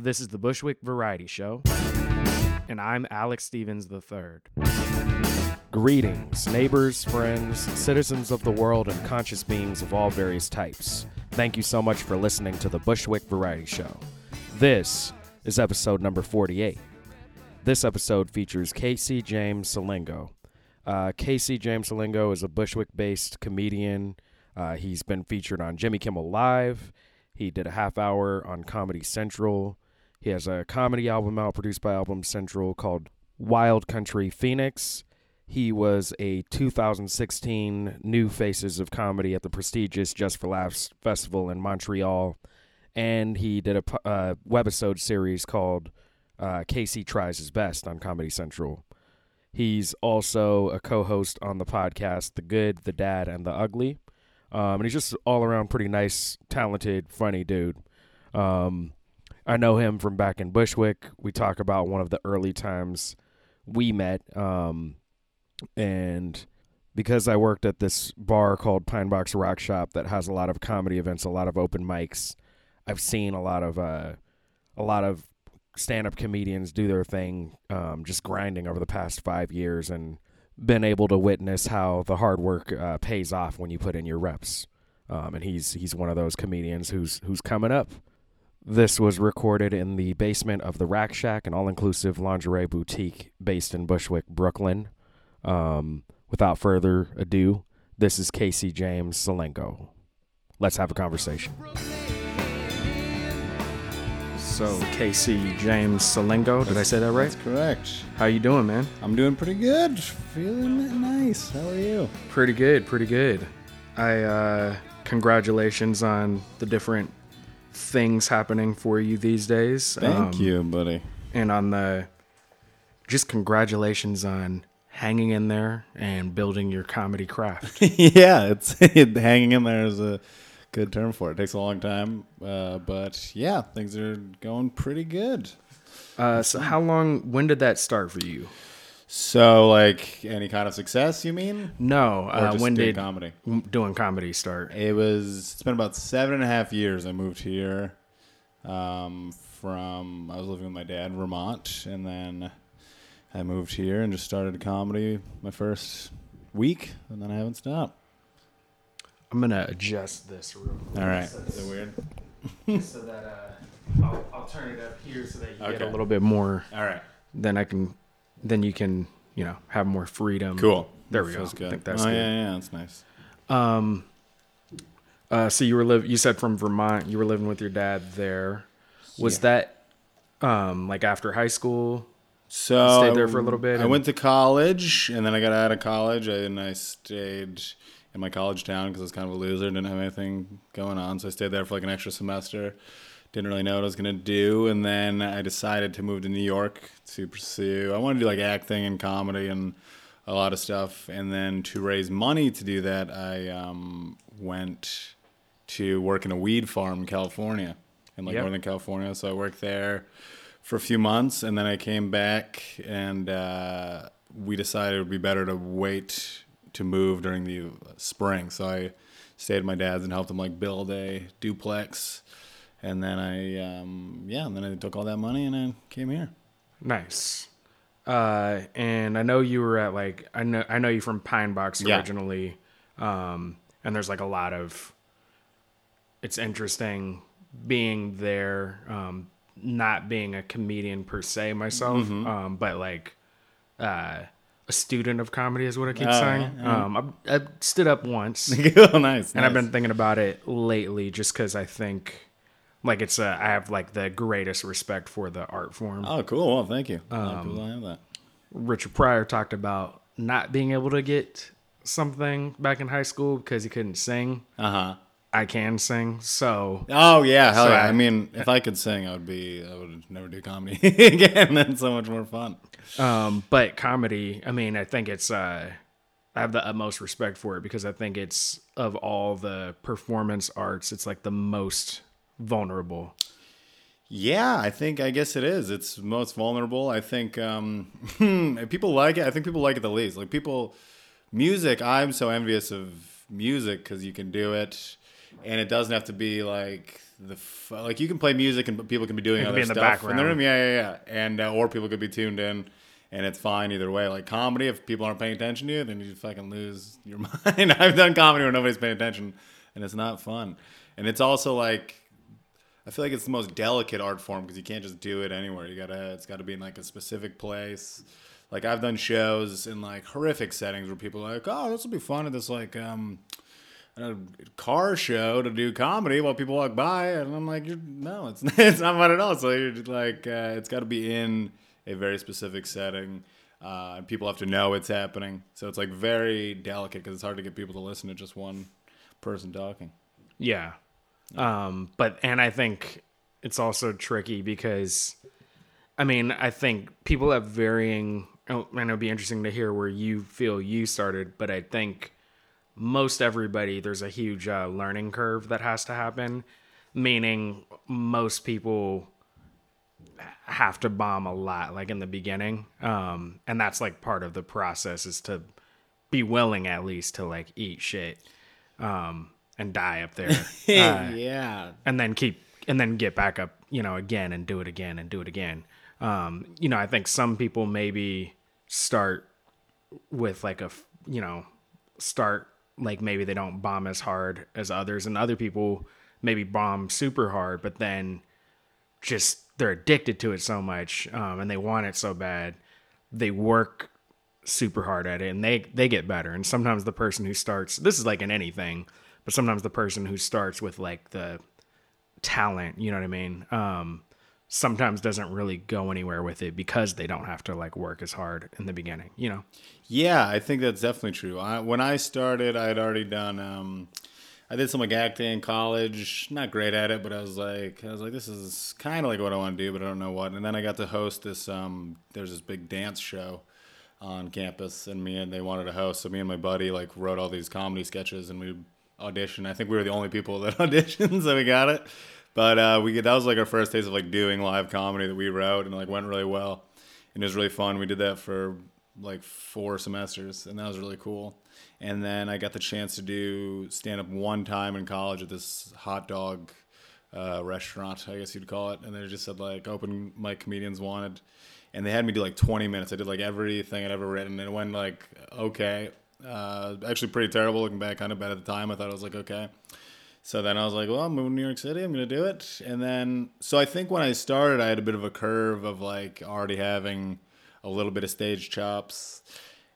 This is the Bushwick Variety Show, and I'm Alex Stevens III. Greetings, neighbors, friends, citizens of the world, and conscious beings of all various types. Thank you so much for listening to the Bushwick Variety Show. This is episode number 48. This episode features Casey James Salengo. Uh, Casey James Salengo is a Bushwick based comedian. Uh, he's been featured on Jimmy Kimmel Live. He did a half hour on Comedy Central. He has a comedy album out produced by Album Central called Wild Country Phoenix. He was a 2016 New Faces of Comedy at the prestigious Just for Laughs Festival in Montreal. And he did a uh, webisode series called uh, Casey Tries His Best on Comedy Central. He's also a co host on the podcast The Good, The Dad, and The Ugly. Um, and he's just all around pretty nice, talented, funny dude. Um, I know him from back in Bushwick. We talk about one of the early times we met. Um, and because I worked at this bar called Pine Box Rock Shop that has a lot of comedy events, a lot of open mics, I've seen a lot of uh, a lot of stand-up comedians do their thing, um, just grinding over the past five years, and been able to witness how the hard work uh, pays off when you put in your reps. Um, and he's he's one of those comedians who's who's coming up. This was recorded in the basement of the Rack Shack, an all-inclusive lingerie boutique based in Bushwick, Brooklyn. Um, without further ado, this is Casey James Salengo. Let's have a conversation. So, Casey James Salengo, did I say that right? That's correct. How you doing, man? I'm doing pretty good. Feeling nice. How are you? Pretty good, pretty good. I uh congratulations on the different things happening for you these days. Thank Um, you, buddy. And on the just congratulations on hanging in there and building your comedy craft. yeah, it's hanging in there is a good term for it. It takes a long time, uh, but yeah, things are going pretty good. Uh, so how long when did that start for you? So, like any kind of success, you mean? No, Or uh, just when doing did comedy? m- doing comedy start? It was. It's been about seven and a half years. I moved here um, from. I was living with my dad in Vermont, and then I moved here and just started comedy my first week, and then I haven't stopped. I'm gonna adjust this real quick. All right. So, Is it weird? so that uh, I'll, I'll turn it up here so that you get Okay. a little bit more. All right. Then I can, then you can, you know, have more freedom. Cool. There we Feels go. Good. I think that's oh good. yeah, yeah, that's nice. Um. Uh, so you were live. You said from Vermont. You were living with your dad there. Was Yeah. that, um, like after high school? So Stayed there for a little bit I and- went to college, and then I got out of college, and I stayed in my college town because I was kind of a loser, didn't have anything going on. So I stayed there for like an extra semester. Didn't really know what I was gonna do, and then I decided to move to New York to pursue. I wanted to do like acting and comedy and a lot of stuff, and then to raise money to do that, I um, went to work in a weed farm in California, in like Yep. Northern California. So I worked there for a few months, and then I came back, and uh, we decided it would be better to wait to move during the spring. So I stayed at my dad's and helped him like build a duplex, and then I um, yeah, and then I took all that money and I came here. Nice. Uh, and I know you were at like I know I know you from Pine Box Yeah. originally. Um, and there's like a lot of. It's interesting being there, um, not being a comedian per se myself, Mm-hmm. um, but like, uh, a student of comedy is what I keep Oh, saying. yeah, yeah. Um, I, I stood up once. oh, nice. And I've been thinking about it lately just because I think like it's uh, I have like the greatest respect for the art form. Oh, cool. Well, thank you. Um, a lot have that. Richard Pryor talked about not being able to get something back in high school because he couldn't sing. Uh huh. I can sing, so Oh yeah, hell So yeah! I- I, mean, if I could sing, I would be. I would never do comedy again. That's so much more fun. um but comedy, I mean, I think it's uh I have the utmost respect for it because I think it's of all the performance arts, it's like the most vulnerable. Yeah, I think I guess it is. It's most vulnerable. I think um, people like it. I think people like it the least. Like people, music. I'm so envious of music because you can do it, and it doesn't have to be like the f- like you can play music and people can be doing It other in the stuff in the room. background. Yeah, yeah, yeah. And uh, or people could be tuned in, and it's fine either way. Like comedy, if people aren't paying attention to you, then you fucking lose your mind. I've done comedy where nobody's paying attention, and it's not fun. And it's also like. I feel like it's the most delicate art form because you can't just do it anywhere. You gotta, it's got to be in like a specific place. Like I've done shows in like horrific settings where people are like, "Oh, this will be fun at this like um, a car show to do comedy while people walk by," and I'm like, "No, it's it's not fun at all." So you're like, uh, it's got to be in a very specific setting, uh, and people have to know it's happening. So it's like very delicate because it's hard to get people to listen to just one person talking. Yeah. Um, but and I think it's also tricky because I mean, I think people have varying oh, and it'd be interesting to hear where you feel you started, but I think most everybody there's a huge uh, learning curve that has to happen, meaning most people have to bomb a lot like in the beginning. Um, and that's like part of the process is to be willing at least to like eat shit um, and die up there. Uh, yeah, and then keep and then get back up you know again and do it again and do it again. Um you know i think some people maybe start with like a, you know start like maybe they don't bomb as hard as others and other people maybe bomb super hard but then just they're addicted to it so much um, and they want it so bad they work super hard at it and they they get better. And sometimes the person who starts this is like in anything but sometimes the person who starts with like the talent you know what i mean um sometimes doesn't really go anywhere with it because they don't have to like work as hard in the beginning you know Yeah, I think that's definitely true. I, when I started, I had already done. Um, I did some like acting in college. Not great at it, but I was like, I was like, this is kind of like what I want to do, but I don't know what. And then I got to host this. Um, there's this big dance show on campus, and me and they wanted to host. So me and my buddy like wrote all these comedy sketches, and we auditioned. I think we were the only people that auditioned, so we got it. But uh, we that was like our first taste of like doing live comedy that we wrote, and like went really well, and it was really fun. We did that for like four semesters, and that was really cool. And then I got the chance to do stand up one time in college at this hot dog uh, restaurant, I guess you'd call it. And they just said like open mic comedians wanted, and they had me do like 20 minutes. I did like everything I'd ever written, and it went like okay. Uh, actually, pretty terrible looking back, kind of bad at the time. I thought I was like okay. So then I was like, well, I'm moving to New York City. I'm going to do it. And then, so I think when I started, I had a bit of a curve of like already having a little bit of stage chops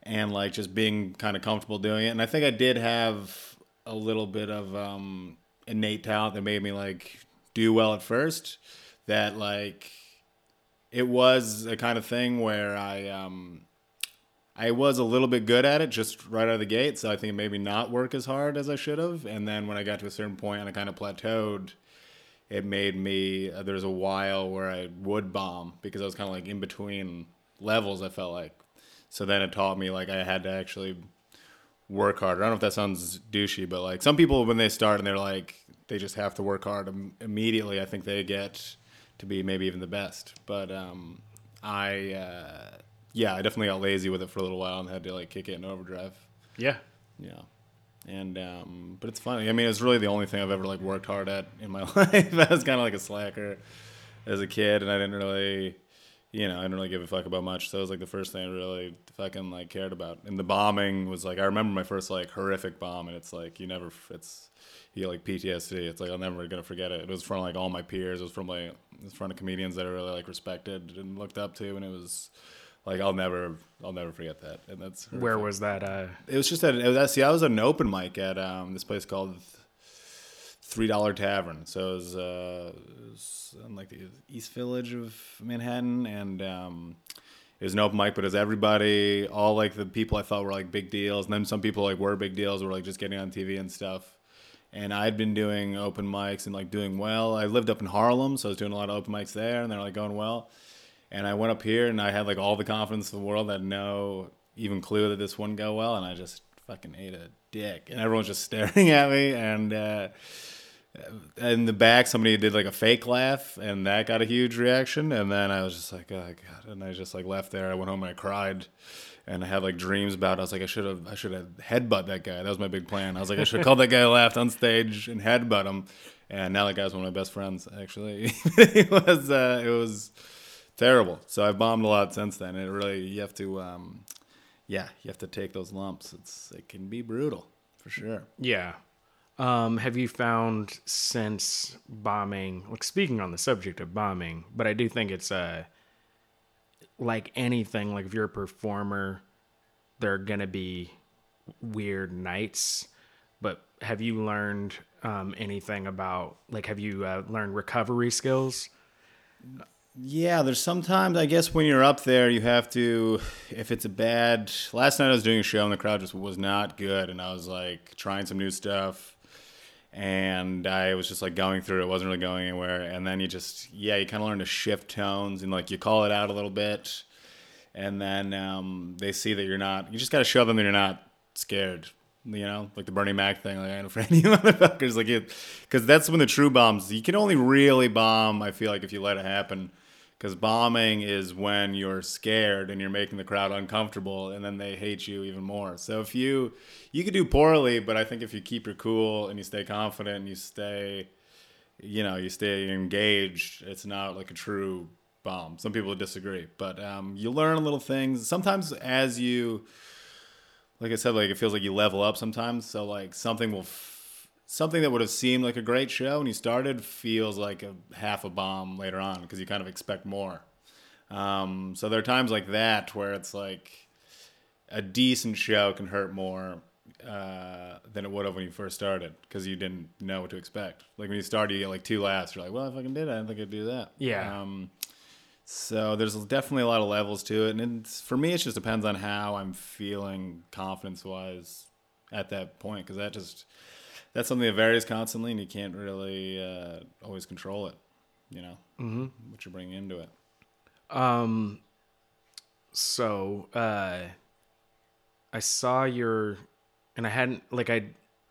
and like just being kind of comfortable doing it. And I think I did have a little bit of um, innate talent that made me like do well at first. That like it was a kind of thing where I um, I was a little bit good at it just right out of the gate, so I think me not work as hard as I should have. And then when I got to a certain point and I kind of plateaued, it made me. Uh, there was a while where I would bomb because I was kind of like in between levels. I felt like, so then it taught me like I had to actually work harder. I don't know if that sounds douchey, but like some people when they start and they're like they just have to work hard im- immediately. I think they get to be maybe even the best. But um, I. Uh, yeah, I definitely got lazy with it for a little while and had to like kick it in overdrive. yeah Yeah. And um but it's funny. I mean, it's really the only thing I've ever like worked hard at in my life. I was kind of like a slacker as a kid and I didn't really you know, I didn't really give a fuck about much. So it was like the first thing I really fucking like cared about. And the bombing was like I remember my first like horrific bomb and it's like you never it's you get like PTSD. It's like I'm never gonna forget it. It was from like all my peers. It was from like it was from the comedians that I really like respected and looked up to and it was like I'll never, I'll never forget that. And that's where was that uh it was just at it was, see I was at an open mic at um, this place called Three Dollar Tavern. So it was, uh, it was in like the East Village of Manhattan, and um, it was an open mic, but it was everybody, all like the people I thought were like big deals, and then some people like were big deals, were like just getting on TV and stuff. And I'd been doing open mics and like doing well. I lived up in Harlem, so I was doing a lot of open mics there, and they're like going well. And I went up here and I had like all the confidence in the world. I had no even clue that this wouldn't go well, and I just fucking ate a dick. And everyone's just staring at me. And uh, in the back, somebody did like a fake laugh, and that got a huge reaction. And then I was just like, oh god. And I just like left there. I went home and I cried. And I had like dreams about. It. I was like, I should have, I should have headbutt that guy. That was my big plan. I was like, I should have called that guy laughed on stage and headbutt him. and now that guy's one of my best friends. Actually, it was uh, it was terrible. So I've bombed a lot since then. It really you have to, um, yeah, you have to take those lumps. It's it can be brutal for sure. Yeah. Um, have you found since bombing, like speaking on the subject of bombing, but I do think it's uh, like anything, like if you're a performer, there are to be weird nights. But have you learned um, anything about, like, have you uh, learned recovery skills? Yeah, there's sometimes I guess when you're up there, you have to. If it's a bad. Last night I was doing a show and the crowd just was not good, and I was like trying some new stuff, and I was just like going through it. wasn't really going anywhere, and then you just yeah, you kind of learn to shift tones and like you call it out a little bit, and then um, they see that you're not. You just got to show them that you're not scared. You know, like the Bernie Mac thing. Like I ain't afraid of you motherfuckers. Like it, because that's when the true bombs. You can only really bomb. I feel like if you let it happen because bombing is when you're scared and you're making the crowd uncomfortable and then they hate you even more. So if you you could do poorly but i think if you keep your cool and you stay confident and you stay you know you stay engaged it's not like a true bomb. Some people disagree but um, you learn a little things. Sometimes as you like i said like it feels like you level up sometimes. So like something will something that would have seemed like a great show when you started feels like a half a bomb later on because you kind of expect more. Um, so there are times like that where it's like a decent show can hurt more uh, than it would have when you first started because you didn't know what to expect. Like when you started, you get like two laughs. You're like, well, if I can did it, I didn't think I'd do that. Yeah. Um, so there's definitely a lot of levels to it, and for me, it just depends on how I'm feeling confidence wise at that point because that just that's something that varies constantly, and you can't really uh, always control it. You know mm-hmm. what you're bringing into it. Um. So, uh, I saw your, and I hadn't like I,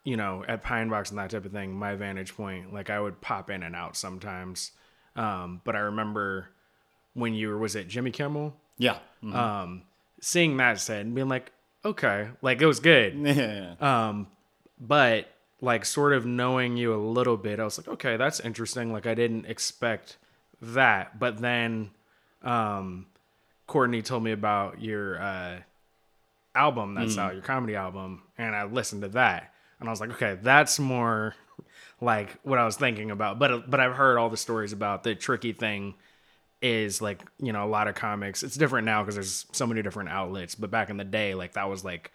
you know, at Pine Box and that type of thing. My vantage point, like I would pop in and out sometimes. Um, but I remember when you were was it Jimmy Kimmel? Yeah. Mm-hmm. Um, seeing that said and being like, okay, like it was good. Yeah. Um, but like sort of knowing you a little bit, I was like, okay, that's interesting. Like I didn't expect that. But then um Courtney told me about your uh album that's mm. out, your comedy album, and I listened to that. And I was like, okay, that's more like what I was thinking about. But but I've heard all the stories about the tricky thing is like, you know, a lot of comics. It's different now because there's so many different outlets, but back in the day like that was like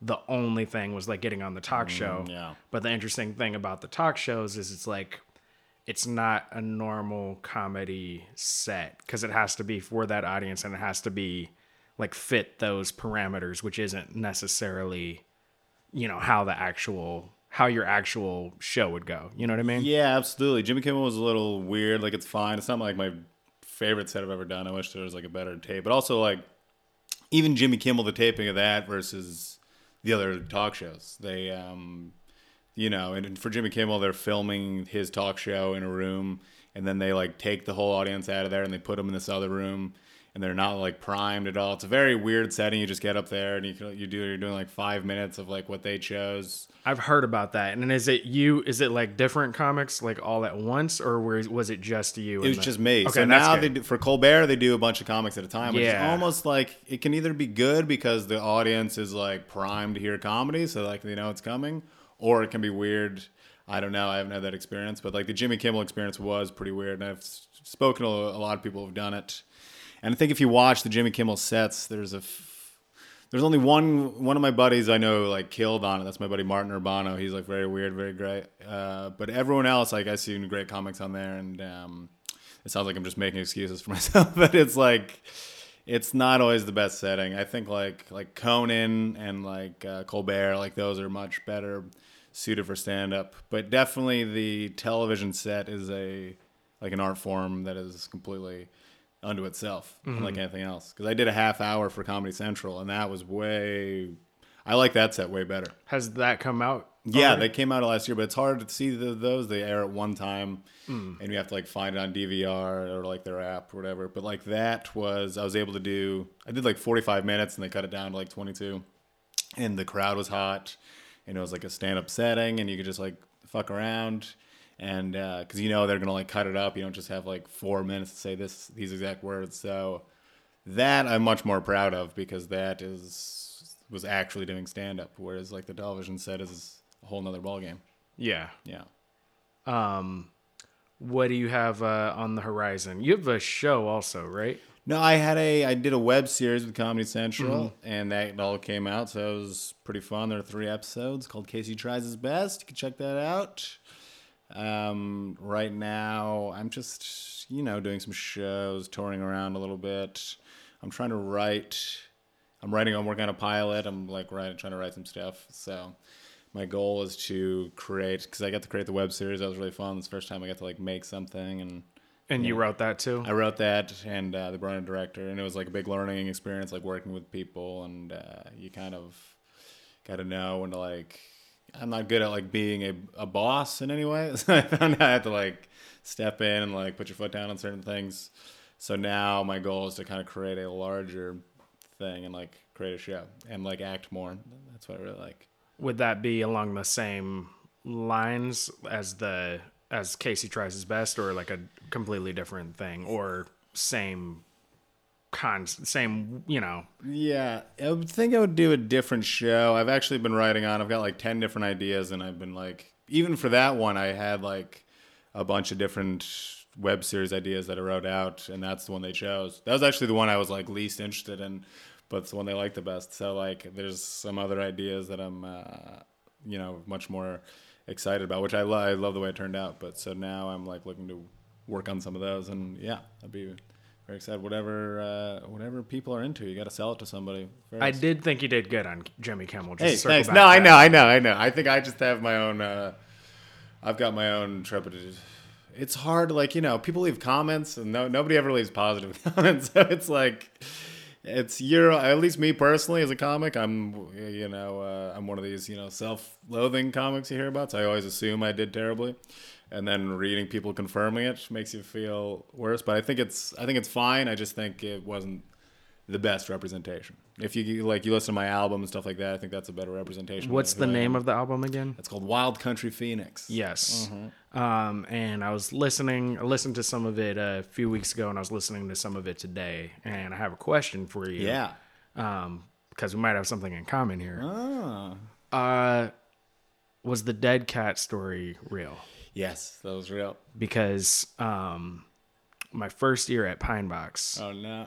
the only thing was like getting on the talk mm, show. Mm, yeah. But the interesting thing about the talk shows is it's like it's not a normal comedy set because it has to be for that audience and it has to be like fit those parameters, which isn't necessarily, you know, how the actual how your actual show would go. You know what I mean? Yeah, absolutely. Jimmy Kimmel was a little weird. Like it's fine. It's not like my favorite set I've ever done. I wish there was like a better tape. But also like even Jimmy Kimmel, the taping of that versus the other talk shows. They, um, you know, and for Jimmy Kimmel, they're filming his talk show in a room, and then they like take the whole audience out of there and they put them in this other room, and they're not like primed at all. It's a very weird setting. You just get up there and you you do you're doing like five minutes of like what they chose. I've heard about that. And is it you? Is it like different comics like all at once, or was it just you? It was the... just me. Okay, so now good. they do, for Colbert they do a bunch of comics at a time, which yeah. is almost like it can either be good because the audience is like primed to hear comedy, so like they know it's coming, or it can be weird. I don't know. I haven't had that experience, but like the Jimmy Kimmel experience was pretty weird, and I've spoken to a lot of people who've done it. And I think if you watch the Jimmy Kimmel sets, there's a f- there's only one one of my buddies I know like killed on it. That's my buddy Martin Urbano. He's like very weird, very great. Uh, but everyone else, like I see great comics on there, and um, it sounds like I'm just making excuses for myself, but it's like it's not always the best setting. I think like like Conan and like uh, Colbert, like those are much better suited for stand up. But definitely the television set is a like an art form that is completely unto itself, mm-hmm. like anything else. Because I did a half hour for Comedy Central, and that was way. I like that set way better. Has that come out? Yeah, already? they came out last year, but it's hard to see the, those. They air at one time, mm. and you have to like find it on DVR or like their app or whatever. But like that was, I was able to do. I did like 45 minutes, and they cut it down to like 22, and the crowd was hot, and it was like a stand-up setting, and you could just like fuck around and because you know they're gonna like cut it up, you don't just have like four minutes to say this these exact words. So that I'm much more proud of because that is was actually doing stand up, whereas like the television set is a whole nother ballgame. Yeah. Yeah. Um, what do you have uh, on the horizon? You have a show also, right? No, I had a I did a web series with Comedy Central, and that all came out, so it was pretty fun. There are three episodes called Casey Tries His Best. You can check that out. Um, right now, I'm just you know doing some shows, touring around a little bit. I'm trying to write. I'm writing. I'm working on a pilot. I'm like writing, trying to write some stuff. So my goal is to create because I got to create the web series. That was really fun. It's the first time I got to like make something and. And you wrote that too? I wrote that, and uh, they brought in a director, and it was like a big learning experience, like working with people, and uh, you kind of got to know and like. I'm not good at like being a, a boss in any way, so I found out I had to like step in and like put your foot down on certain things. So now my goal is to kind of create a larger thing and like create a show and like act more. That's what I really like. Would that be along the same lines as the as Casey tries his best, or like a completely different thing, or same cons, same you know? Yeah, I would think I would do a different show. I've actually been writing on. I've got like ten different ideas, and I've been like, even for that one, I had like a bunch of different web series ideas that I wrote out, and that's the one they chose. That was actually the one I was like least interested in, but it's the one they liked the best. So like, there's some other ideas that I'm, uh, you know, much more excited about, which I love. I love the way it turned out. But so now I'm like looking to work on some of those, and yeah, I'd be very excited. Whatever, uh, whatever people are into, you got to sell it to somebody. First. I did think you did good on Jimmy Kimmel. Just Hey, thanks. back No, I know, I know, I know. I think I just have my own. Uh, I've got my own trepidation. It's hard, like you know, people leave comments, and no, nobody ever leaves positive comments. So it's like, it's you're at least me personally as a comic. I'm, you know, uh, I'm one of these, you know, self-loathing comics you hear about. So I always assume I did terribly, and then reading people confirming it makes you feel worse. But I think it's, I think it's fine. I just think it wasn't the best representation. If you like, you listen to my album and stuff like that, I think that's a better representation. What's the name of the album again? It's called Wild Country Phoenix. Yes. Mm-hmm. Um, and I was listening. I listened to some of it a few weeks ago, and I was listening to some of it today. And I have a question for you. Yeah. Um, because we might have something in common here. Ah. Uh, was the dead cat story real? Yes, that was real. Because um, my first year at Pine Box, Oh no.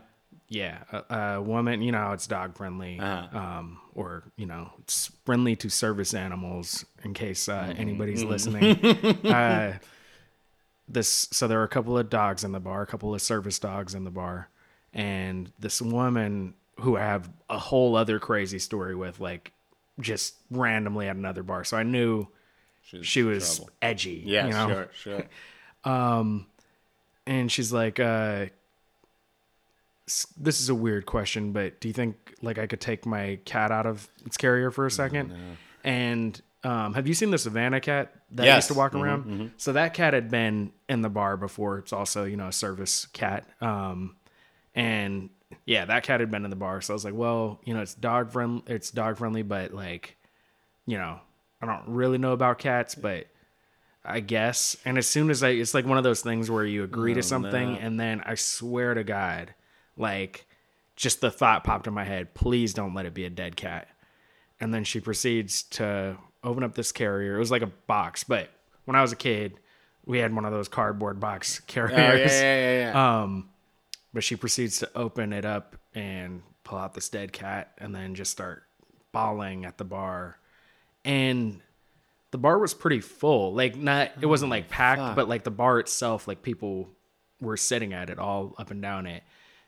yeah, a, a woman, you know, how it's dog friendly, Uh-huh. um, or you know, it's friendly to service animals. In case uh, Mm-hmm. anybody's listening, uh, this so there were a couple of dogs in the bar, a couple of service dogs in the bar, and this woman who I have a whole other crazy story with, like just randomly at another bar. So I knew She's she was trouble. edgy. Yeah, you know? sure, sure. and she's like uh this is a weird question but do you think like i could take my cat out of its carrier for a second and um have you seen the savannah cat that Yes. used to walk Mhm, around so that cat had been in the bar before it's also you know a service cat um and yeah that cat had been in the bar so i was like well you know it's dog friendly it's dog friendly but like you know i don't really know about cats but I guess. And as soon as I, it's like one of those things where you agree to something, no. and then I swear to God, like, just the thought popped in my head, please don't let it be a dead cat. And then she proceeds to open up this carrier. It was like a box, but when I was a kid, we had one of those cardboard box Oh, yeah, carriers. yeah, yeah, yeah. Um, but she proceeds to open it up and pull out this dead cat and then just start bawling at the bar. And the bar was pretty full. Like not it wasn't like mm, packed, fuck. but like the bar itself, like people were sitting at it all up and down it.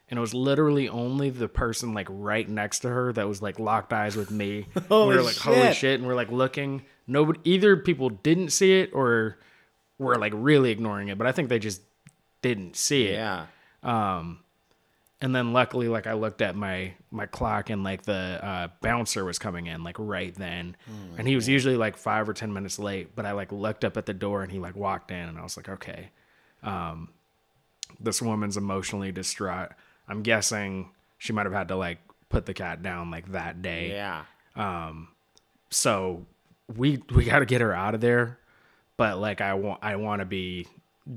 And it was literally only the person like right next to her that was like locked eyes with me. we Holy were like, holy shit. shit. And we're like looking. Nobody either people didn't see it or were like really ignoring it. But I think they just didn't see it. yeah. Um, And then luckily, like I looked at my my clock and like the uh, bouncer was coming in like right then, and he was usually like five or ten minutes late. But I like looked up at the door and he like walked in, and I was like, okay, um, this woman's emotionally distraught. I'm guessing she might have had to like put the cat down like that day. Yeah. Um so we we got to get her out of there. but like I want I want to be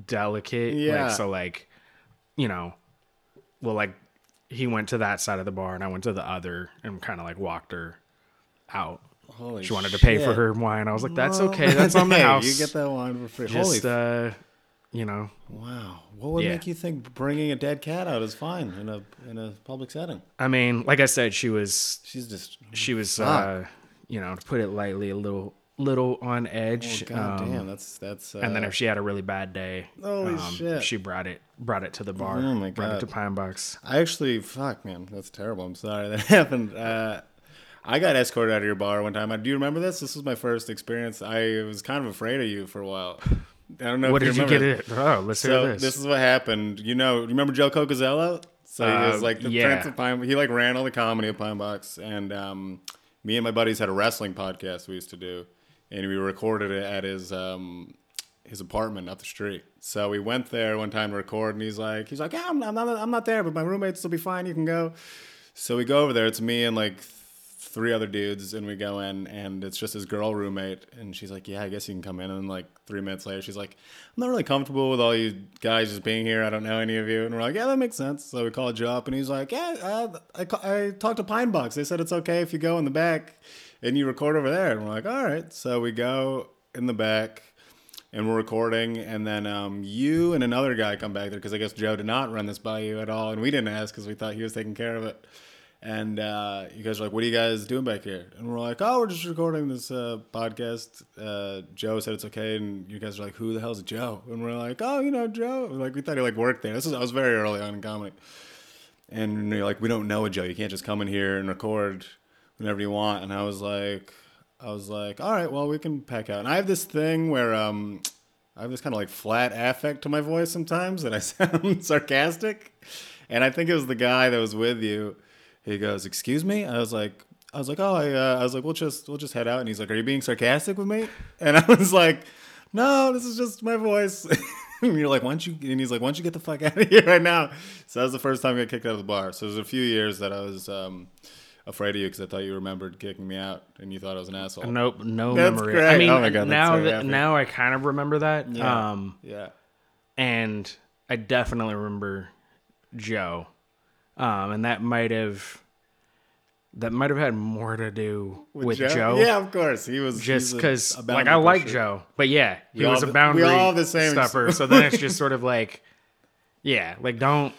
delicate. Yeah. Like, so like, you know, well like he went to that side of the bar and I went to the other and kind of like walked her out. Holy She wanted to pay for her wine. I was like, that's Well, okay. That's on the hey, house. You get that wine for free. Holy Just uh, you know, Wow. What would Yeah. make you think bringing a dead cat out is fine in a in a public setting? I mean, like I said, she was She's just she was uh, you know, to put it lightly, a little little on edge. oh, edge. god um, damn. That's that's. Uh, and then if she had a really bad day, Holy um, shit. she brought it brought it to the bar. Oh my God, Brought it to Pine Box. I actually fuck man, that's terrible. I'm sorry that happened. Uh, I got escorted out of your bar one time. Do you remember this? This was my first experience. I was kind of afraid of you for a while. I don't know. What if did you get it? Oh, let's hear this. this. is what happened. You know, you remember Joe Cocozello? So he Uh, was like the yeah. Prince of Pine. He like ran all the comedy at Pine Box, and um, me and my buddies had a wrestling podcast we used to do, and we recorded it at his um, his apartment up the street. So we went there one time to record, and he's like, he's like, yeah, I'm, I'm not, I'm not there, but my roommates will be fine. You can go. So we go over there. It's me and like three other dudes, and we go in, and it's just his girl roommate, and she's like, "Yeah, I guess you can come in." And like three minutes later, she's like, "I'm not really comfortable with all you guys just being here. I don't know any of you." And we're like, "Yeah, that makes sense." So we call Joe up, and he's like, "Yeah, uh, I I talked to Pine Box. They said it's okay if you go in the back and you record over there." And we're like, "All right." So we go in the back. And we're recording, and then um, you and another guy come back there because I guess Joe did not run this by you at all, and we didn't ask because we thought he was taking care of it. And uh, you guys are like, "What are you guys doing back here?" And we're like, "Oh, we're just recording this uh, podcast." Uh, Joe said it's okay, and you guys are like, "Who the hell's Joe?" And we're like, "Oh, you know Joe." Like we thought he like worked there. This is I was very early on in comedy, and you're like, "We don't know a Joe. You can't just come in here and record whenever you want." And I was like, I was like, "All right, well, we can pack out." And I have this thing where um, I have this kind of like flat affect to my voice sometimes, and I sound sarcastic. And I think it was the guy that was with you. He goes, "Excuse me." I was like, I was like, "Oh, I, uh, I was like, we'll just we'll just head out." And he's like, "Are you being sarcastic with me?" And I was like, "No, this is just my voice." and you're like, "Why don't you?" And he's like, "Why don't you get the fuck out of here right now?" So that was the first time I got kicked out of the bar. So it was a few years that I was um, afraid of you because I thought you remembered kicking me out and you thought I was an asshole. Nope, no That's memory. great. I mean, Oh my God, now very that happy. now I kind of remember that. Yeah. Um, Yeah. and I definitely remember Joe, um, and that might have that might have had more to do with, Joe. Yeah, of course. He was just because like I like pusher. Joe, but yeah, he We was all- a boundary we all the same stuffer. so then it's just sort of like, yeah, like don't,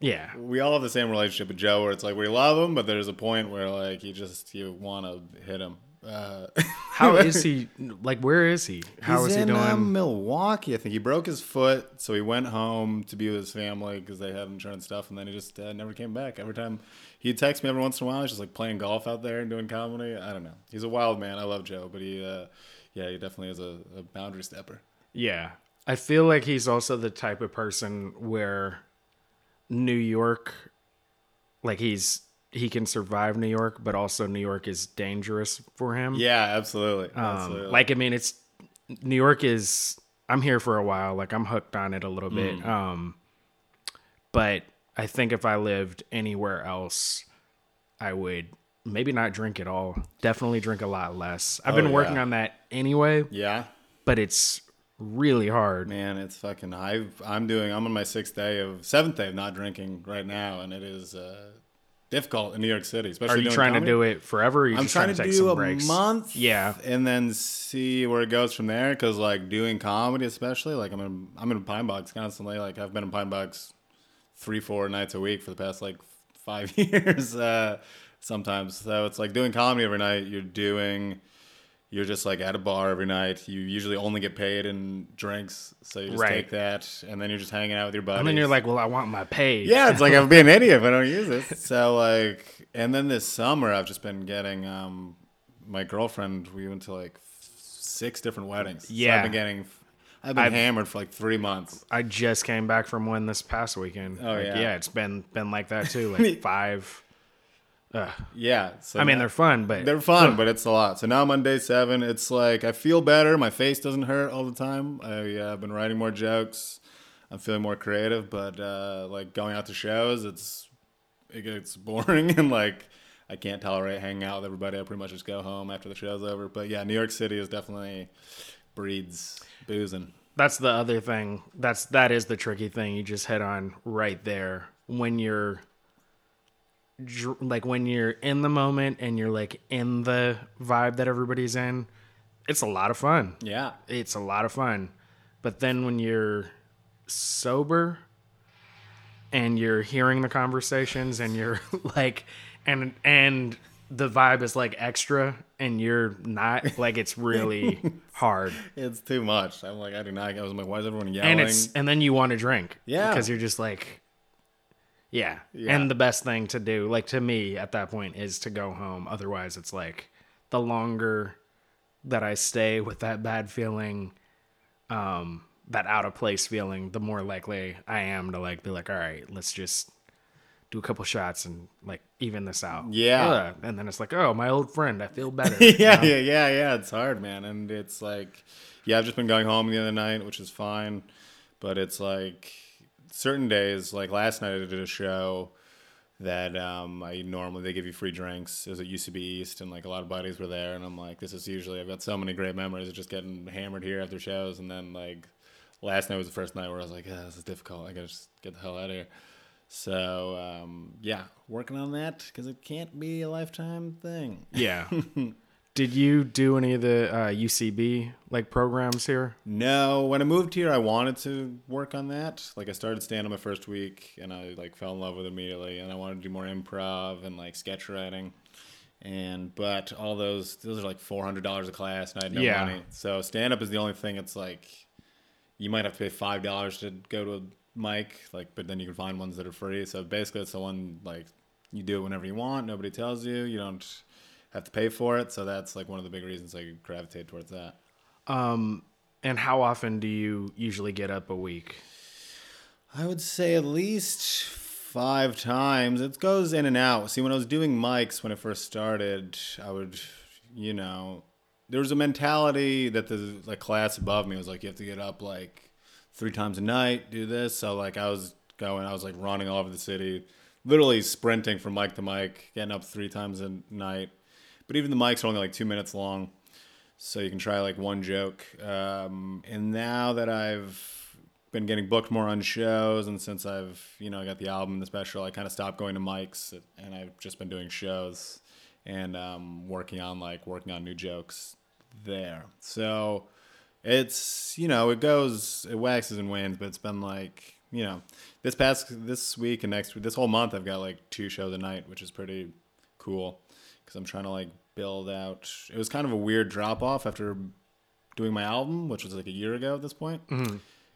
yeah, We all have the same relationship with Joe, where it's like we love him, but there's a point where like you just you want to hit him. Uh, How is he? Like, where is he? How He's is he in doing? um, Milwaukee. I think he broke his foot, so he went home to be with his family because they had insurance stuff, and then he just uh, never came back. Every time he'd text me every once in a while, he's just like playing golf out there and doing comedy. I don't know. He's a wild man. I love Joe, but he, uh, yeah, he definitely is a, a boundary stepper. Yeah. I feel like he's also the type of person where New York like he's he can survive New York, but also New York is dangerous for him. Yeah, absolutely. Um, absolutely. like I mean it's New York is I'm here for a while, like I'm hooked on it a little bit. Mm. Um but I think if I lived anywhere else, I would maybe not drink at all. Definitely drink a lot less. I've Oh, been working yeah. on that anyway, yeah, but it's really hard. man, it's fucking. I've I'm doing. I'm on my sixth day of seventh day of not drinking right now, and it is uh, difficult in New York City, especially. Are you trying comedy. to do it forever? Or are you I'm just trying to, take do some a breaks? month, Yeah. and then see where it goes from there. Because like doing comedy, especially like I'm in I'm in Pine Box constantly. Like I've been in Pine Box three four nights a week for the past like five years. Uh, sometimes, so it's like doing comedy every night. You're doing. You're just like at a bar every night. You usually only get paid in drinks, so you just Right. take that, and then you're just hanging out with your buddies. And then you're like, well, I want my pay. Yeah, it's like I'm being an idiot if I don't use it. So like, and then this summer I've just been getting um, my girlfriend. We went to like six different weddings. So Yeah. I've been getting. I've been I've- hammered for like three months. I just came back from one this past weekend. Oh, Like, yeah. yeah, it's been been like that too. Like five. Ugh. Yeah. So I mean, they're fun, but they're fun, but it's a lot. So now I'm on day seven. It's like I feel better. My face doesn't hurt all the time. I, uh, I've been writing more jokes. I'm feeling more creative, but uh, like going out to shows, it's it gets boring and like I can't tolerate hanging out with everybody. I pretty much just go home after the show's over. But yeah, New York City is definitely breeds boozing. That's the other thing. That's that is the tricky thing you just hit on right there. When you're dr- like when you're in the moment and you're like in the vibe that everybody's in, it's a lot of fun. Yeah. It's a lot of fun. But then when you're sober and you're hearing the conversations and you're like and and the vibe is like extra and you're not like it's really hard It's too much. I'm like, I do not. I was like, why is everyone yelling? and it's and then you want to drink Yeah. because you're just like yeah. Yeah. and the best thing to do like to me at that point is to go home otherwise it's like the longer that i stay with that bad feeling um that out of place feeling the more likely i am to like be like all right let's just do a couple shots and like even this out Yeah. Ugh. and then it's like oh my old friend i feel better yeah, yeah, yeah, yeah. It's hard, man, and it's like, yeah, I've just been going home the other night, which is fine, but it's like certain days, like last night, I did a show that um, I normally they give you free drinks. It was at UCB East, and like a lot of buddies were there, and I'm like, this is usually I've got so many great memories of just getting hammered here after shows, and then like last night was the first night where I was like, yeah, this is difficult. I gotta just get the hell out of here. So um, yeah, working on that because it can't be a lifetime thing. yeah did you do any of the uh, ucb like programs here No, when I moved here, I wanted to work on that. Like I started stand up my first week, and I like fell in love with it immediately. And I wanted to do more improv and like sketch writing. And but all those those are like four hundred dollars a class, and I had no Yeah. money. So stand up is the only thing. It's like you might have to pay five dollars to go to a mic, like, but then you can find ones that are free. So basically, it's the one like you do it whenever you want. Nobody tells you. You don't have to pay for it. So that's like one of the big reasons I gravitate towards that. Um, and how often do you usually get up a week? I would say at least five times. It goes in and out. See, when I was doing mics when I first started, I would, you know, there was a mentality that the like class above me was like, you have to get up like three times a night, do this. So like I was going, I was like running all over the city, literally sprinting from mic to mic, getting up three times a night. But even the mics are only like two minutes long so you can try like one joke. Um, and now that I've been getting booked more on shows, and since I've you know got the album, the special, I kind of stopped going to mics, and I've just been doing shows and um, working on like working on new jokes there. So it's you know it goes it waxes and wanes, but it's been like you know this past this week and next week this whole month I've got like two shows a night, which is pretty cool because I'm trying to like build out. It was kind of a weird drop off after doing my album, which was like a year ago at this point,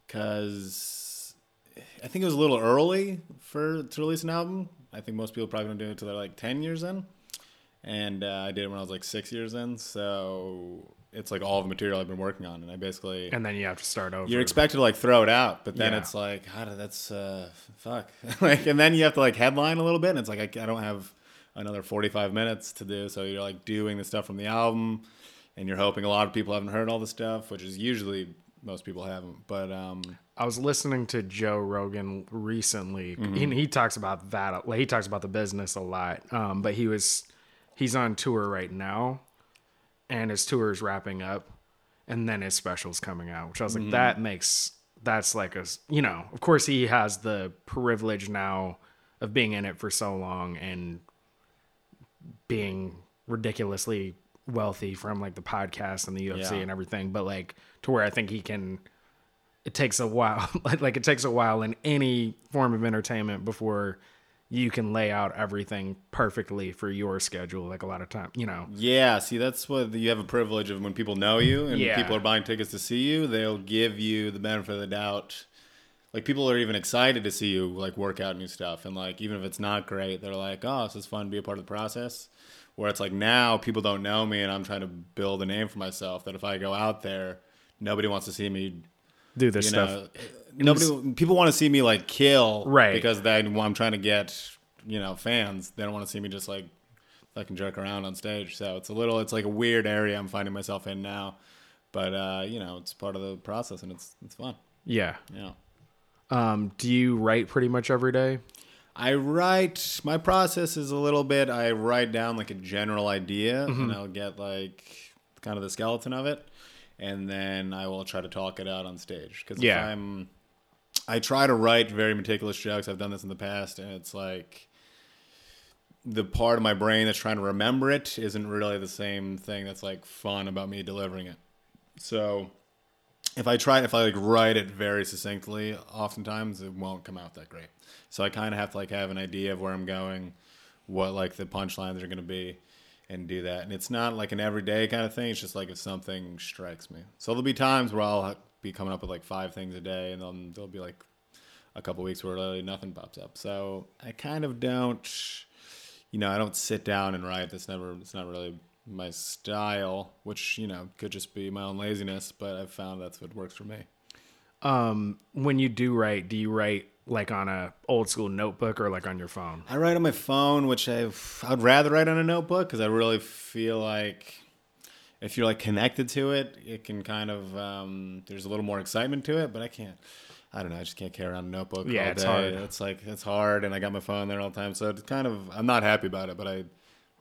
because I think it was a little early for to release an album. I think most people probably don't do it until they're like ten years in, and uh, I did it when I was like six years in. So it's like all the material I've been working on, and I basically And then you have to start over. you're expected to like throw it out, but then Yeah. it's like, do that's uh, fuck, like, and then you have to like headline a little bit, and it's like I, I don't have another 45 minutes to do, so you're like doing the stuff from the album, and you're hoping a lot of people haven't heard all the stuff, which is usually most people haven't, but um, I was listening to Joe Rogan recently. Mm-hmm. He, he talks about that. He talks about the business a lot. Um, but he was he's on tour right now, and his tour is wrapping up, and then his special's coming out. Which I was like, Mm-hmm. that makes that's like a you know. Of course, he has the privilege now of being in it for so long and being ridiculously wealthy from like the podcast and the UFC Yeah. and everything. But like to where I think he can it takes a while like, like it takes a while in any form of entertainment before you can lay out everything perfectly for your schedule like a lot of time you know Yeah, see, that's what you have a privilege of when people know you and Yeah. people are buying tickets to see you. They'll give you the benefit of the doubt. Like people are even excited to see you like work out new stuff, and like even if it's not great, they're like, "Oh, this is fun to be a part of the process." Where it's like now people don't know me, and I'm trying to build a name for myself. That if I go out there, nobody wants to see me do this you stuff know, nobody people want to see me like kill Right. because they I'm trying to get you know fans. They don't want to see me just like fucking jerk around on stage. So it's a little it's like a weird area I'm finding myself in now. But uh, you know, it's part of the process and it's it's fun. yeah Yeah. Um do you write pretty much every day I write my process is a little bit I write down like a general idea Mm-hmm. and I'll get like kind of the skeleton of it. and then I will try to talk it out on stage. Because Yeah. I'm, I try to write very meticulous jokes. I've done this in the past, and it's like the part of my brain that's trying to remember it isn't really the same thing that's like fun about me delivering it. So if I try, if I like write it very succinctly, oftentimes it won't come out that great. So I kind of have to like have an idea of where I'm going, what like the punchlines are going to be, and do that. And it's not like an everyday kind of thing. It's just like if something strikes me. So there'll be times where I'll be coming up with like five things a day, and then there'll be like a couple weeks where literally nothing pops up. So I kind of don't, you know, I don't sit down and write. That's never, it's not really my style, which, you know, could just be my own laziness, but I've found that's what works for me. Um, when you do write, do you write like on a old school notebook or like on your phone? I write on my phone, which I've, I'd rather write on a notebook because I really feel like if you're like connected to it, it can kind of, um, there's a little more excitement to it, but I can't. I don't know. I just can't carry around a notebook. Yeah, all it's hard. It's like it's hard, and I got my phone there all the time, so it's kind of. I'm not happy about it, but I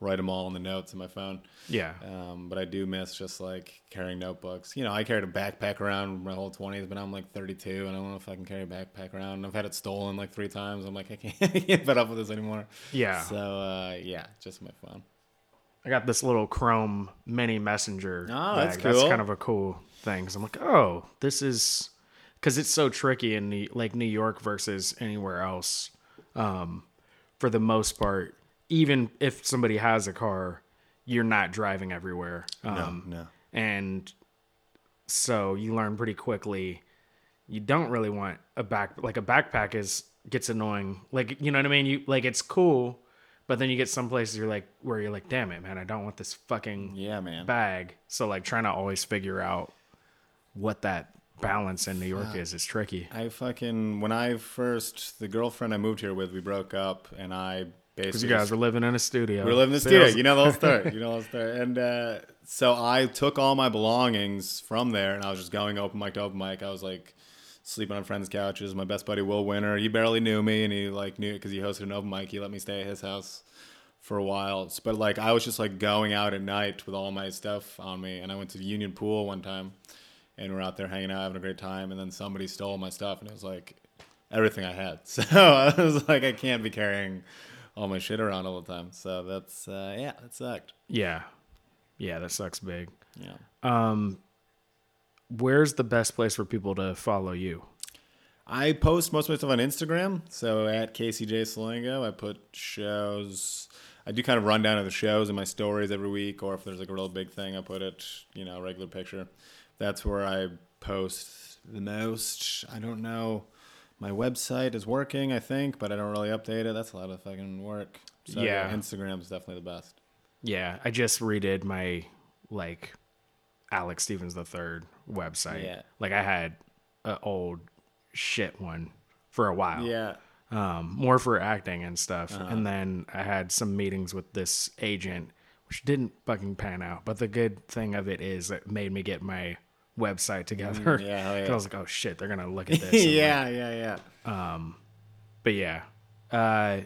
write them all in the notes in my phone. Yeah. Um, but I do miss just like carrying notebooks. You know, I carried a backpack around my whole 20s, but now I'm like 32, and I don't know if I can carry a backpack around. I've had it stolen like three times. I'm like, I can't, I can't put up with this anymore. Yeah. So uh, yeah, just my phone. I got this little Chrome mini messenger. Oh, that's bag. That's cool. kind of a cool thing. So I'm like, oh, this is because it's so tricky in New, like New York versus anywhere else. Um, for the most part, even if somebody has a car, you're not driving everywhere. Um, no. And so you learn pretty quickly. You don't really want a back like a backpack is gets annoying. Like you know what I mean? You like it's cool, but then you get some places you're like where you're like, damn it, man, I don't want this fucking Yeah, man. bag. So like trying to always figure out what that balance in New York is is tricky. I fucking when I first the girlfriend I moved here with, we broke up, and I Because you guys were living in a studio. We were living in a studio. You know the whole story. You know the whole story. And uh, so I took all my belongings from there, and I was just going open mic to open mic. I was like sleeping on friends' couches. My best buddy Will Winter, he barely knew me, and he like knew because he hosted an open mic. He let me stay at his house for a while. But like I was just like going out at night with all my stuff on me, and I went to the Union Pool one time, and we're out there hanging out, having a great time, and then somebody stole my stuff, and it was like everything I had. So I was like, I can't be carrying all my shit around all the time. So that's uh, yeah, that sucked. Yeah. Yeah, that sucks big. Yeah. Um where's the best place for people to follow you? I post most of my stuff on Instagram. So at KCJ Salengo, I put shows. I do kind of rundown of the shows in my stories every week, or if there's like a real big thing, I put it, you know, regular picture. That's where I post the most. I don't know. My website is working, I think, but I don't really update it. That's a lot of fucking work. So Yeah. yeah, Instagram is definitely the best. Yeah, I just redid my like Alex Stevens the third website. Yeah. Like I had an old shit one for a while. Yeah. Um, more for acting and stuff. Uh-huh. And then I had some meetings with this agent, which didn't fucking pan out. But the good thing of it is it made me get my website together. Mm, yeah, 'Cause yeah. I was like, oh shit, they're gonna look at this. yeah, like, yeah, yeah, Um, but yeah. Uh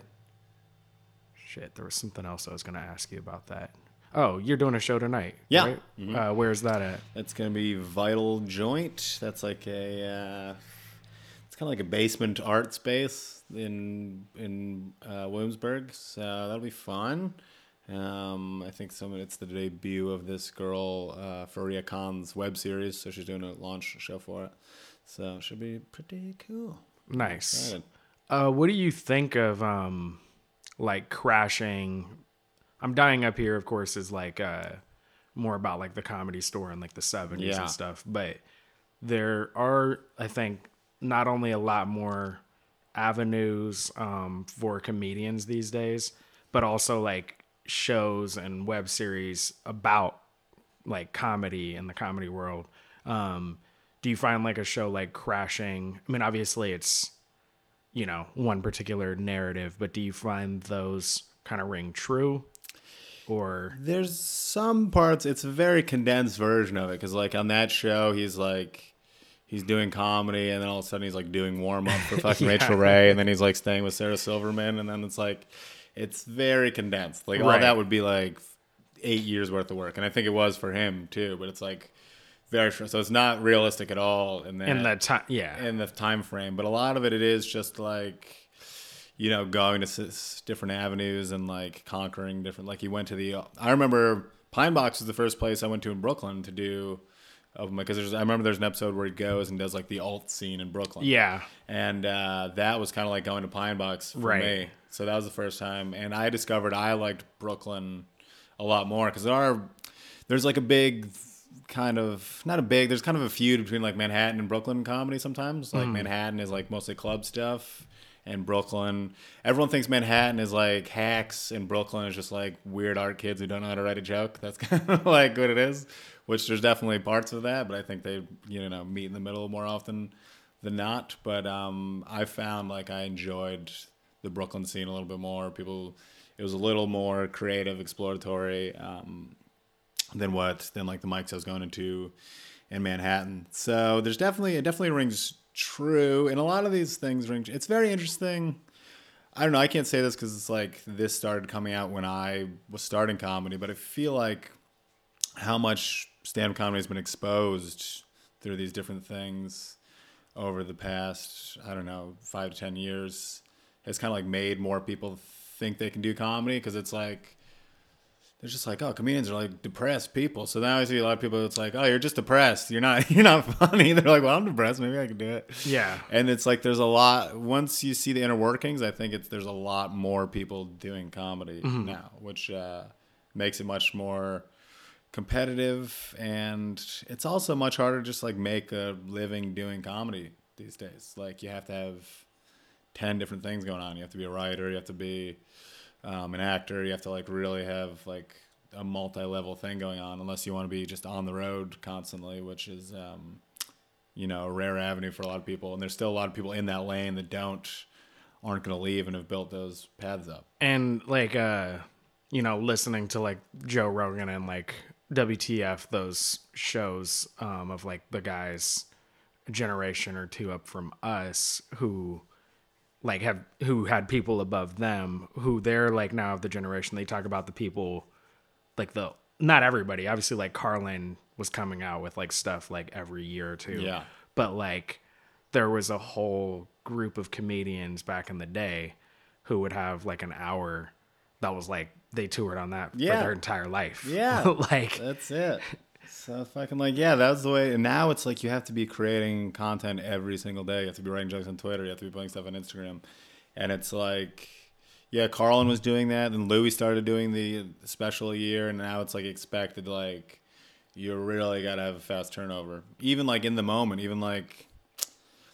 shit, there was something else I was gonna ask you about that. Oh, you're doing a show tonight. Yeah. Mm-hmm. Uh, where's that at? That's gonna be Vital Joint. That's like a, uh, it's kind of like a basement art space in in uh, Williamsburg. So that'll be fun. Um, I think some it's the debut of this girl, uh, Faria Khan's web series. So she's doing a launch show for it. So it should be pretty cool. Nice. Uh, what do you think of um, like crashing? I'm dying up here. Of course, is like uh, more about like the comedy store and like the 70s Yeah. and stuff. But there are, I think, not only a lot more avenues um, for comedians these days, but also like shows and web series about like comedy in the comedy world. Um, do you find like a show like Crashing? I mean, obviously it's you know one particular narrative, but do you find those kind of ring true? Or There's some parts. It's a very condensed version of it because, like, on that show, he's like, he's doing comedy, and then all of a sudden he's like doing warm up for fucking Yeah. Rachael Ray, and then he's like staying with Sarah Silverman, and then it's like, it's very condensed. Like all Right. that would be like eight years worth of work, and I think it was for him too. But it's like very short. So it's not realistic at all in that in the time. Yeah, in the time frame. But a lot of it, it is just like you know going to different avenues and like conquering different. Like he went to the. I remember Pine Box was the first place I went to in Brooklyn to do. Of my because there's, I remember there's an episode where he goes and does like the alt scene in Brooklyn. yeah, and uh, that was kind of like going to Pine Box for Right. me. So that was the first time, and I discovered I liked Brooklyn a lot more because there are there's like a big kind of not a big there's kind of a feud between like Manhattan and Brooklyn comedy sometimes. Like Manhattan is like mostly club stuff. And Brooklyn, everyone thinks Manhattan is like hacks, and Brooklyn is just like weird art kids who don't know how to write a joke. That's kind of like what it is. Which there's definitely parts of that, but I think they you know meet in the middle more often than not. But um, I found like I enjoyed the Brooklyn scene a little bit more. People, it was a little more creative, exploratory um, than what than like the mics I was going into in Manhattan. So there's definitely it definitely rings true, and a lot of these things ring. It's very interesting. I don't know. I can't say this because it's like this started coming out when I was starting comedy, but I feel like how much stand-up comedy has been exposed through these different things over the past I don't know five to ten years has kind of like made more people think they can do comedy because it's like they're just like oh comedians are like depressed people. So now I see a lot of people it's like oh you're just depressed. You're not you're not funny. They're like well I'm depressed. Maybe I can do it. Yeah. and it's like there's a lot once you see the inner workings i think it's there's a lot more people doing comedy now which uh, makes it much more competitive and it's also much harder to just like make a living doing comedy these days. Like you have to have 10 different things going on you have to be a writer you have to be um, an actor you have to like really have like a multi-level thing going on unless you want to be just on the road constantly which is um, you know, a rare avenue for a lot of people. And there's still a lot of people in that lane that don't aren't going to leave and have built those paths up. and like uh you know listening to like joe rogan and like wtf those shows um of like the guys generation or two up from us who like have who had people above them who they're like now of the generation they talk about the people like the not everybody obviously like carlin was coming out with like stuff like every year or two Yeah. but like there was a whole group of comedians back in the day who would have like an hour that was like they toured on that Yeah. for their entire life Yeah. like That's it. So fucking like yeah, that was the way. And now it's like you have to be creating content every single day. You have to be writing jokes on Twitter. You have to be putting stuff on Instagram, and it's like. Yeah, Carlin was doing that, and Louis started doing the special year, and now it's like expected. Like, you really got to have a fast turnover, even like in the moment. Even like,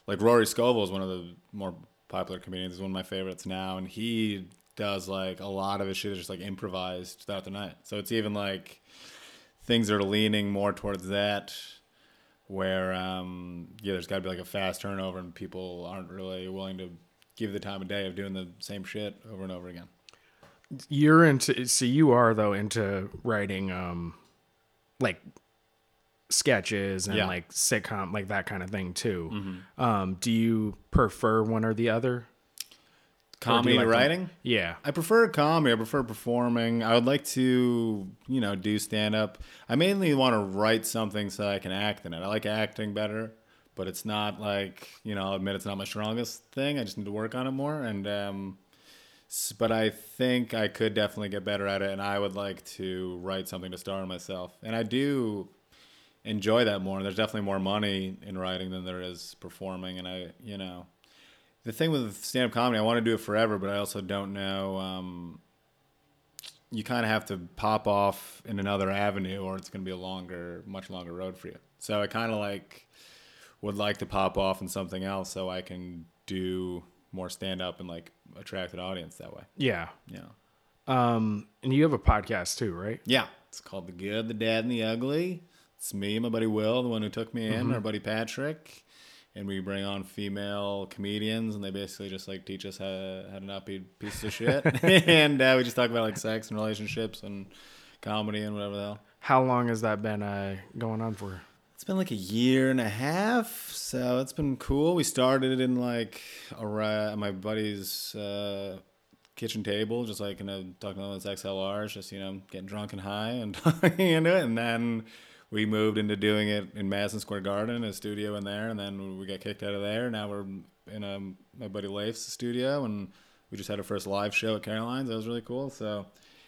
like Rory Scovel is one of the more popular comedians. He's one of my favorites now, and he does like a lot of his shit is just like improvised throughout the night. So it's even like things are leaning more towards that, where um, yeah, there's got to be like a fast turnover, and people aren't really willing to give the time of day of doing the same shit over and over again. you're into so you are though into writing um like sketches and Yeah. like sitcom like that kind of thing too um do you prefer one or the other Comedy like to- writing. yeah I prefer comedy. I prefer performing. I would like to, you know, do stand up. I mainly want to write something so I can act in it. I like acting better, but it's not like, you know, I'll admit it's not my strongest thing. I just need to work on it more. And, um, but I think I could definitely get better at it. And I would like to write something to star in myself. And I do enjoy that more. And there's definitely more money in writing than there is performing. And I, you know, the thing with stand up comedy, I want to do it forever, but I also don't know. Um, you kind of have to pop off in another avenue, or it's going to be a longer, much longer road for you. So I kind of like would like to pop off in something else, so I can do more stand up and like attract an audience that way. yeah Yeah, um and you have a podcast too right yeah. It's called The Good, The Dad, and The Ugly. It's me, and my buddy Will, the one who took me in, our buddy Patrick, and we bring on female comedians, and they basically just like teach us how to, how to not be pieces of shit, and uh, we just talk about like sex and relationships and comedy and whatever the hell. how long has that been uh going on for It's been like a year and a half, so it's been cool. We started it in like around my buddy's uh, kitchen table, just like you know talking about his XLRs, just you know getting drunk and high and talking into it, and then we moved into doing it in Madison Square Garden, a studio in there, and then we got kicked out of there. Now we're in a, my buddy Leif's studio, and we just had our first live show at Caroline's. That was really cool. So,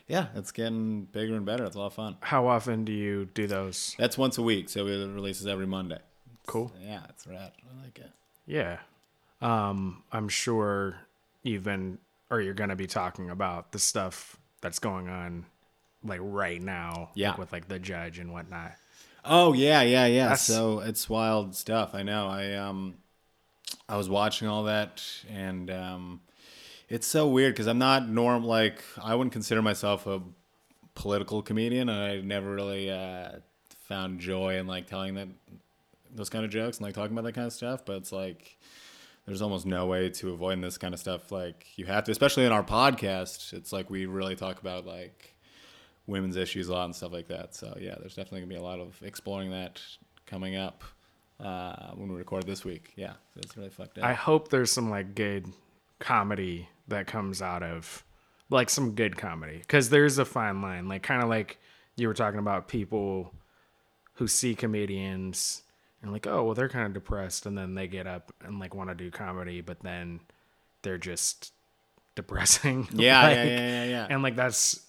yeah, it's getting bigger and better. It's a lot of fun. How often do you do those? That's once a week, so it releases every Monday. Cool. Yeah, it's rad. I like it. Yeah. Um, I'm sure you've been, or you're going to be talking about the stuff that's going on, like right now, Yeah. like, with like the judge and whatnot. Oh yeah, yeah, yeah. That's- So it's wild stuff. I know. I um, I was watching all that, and um, it's so weird because I'm not norm like I wouldn't consider myself a political comedian, and I never really uh, found joy in like telling that those kind of jokes and like talking about that kind of stuff. But it's like there's almost no way to avoid this kind of stuff. Like you have to, especially in our podcast. It's like we really talk about like women's issues a lot and stuff like that. So yeah, there's definitely gonna be a lot of exploring that coming up uh, when we record this week. Yeah, so it's really fucked up. I hope there's some like good comedy that comes out of like some good comedy because there's a fine line like kind of like you were talking about people who see comedians and like oh well they're kind of depressed and then they get up and like want to do comedy but then they're just depressing yeah, Like, yeah, yeah, yeah, yeah. and like that's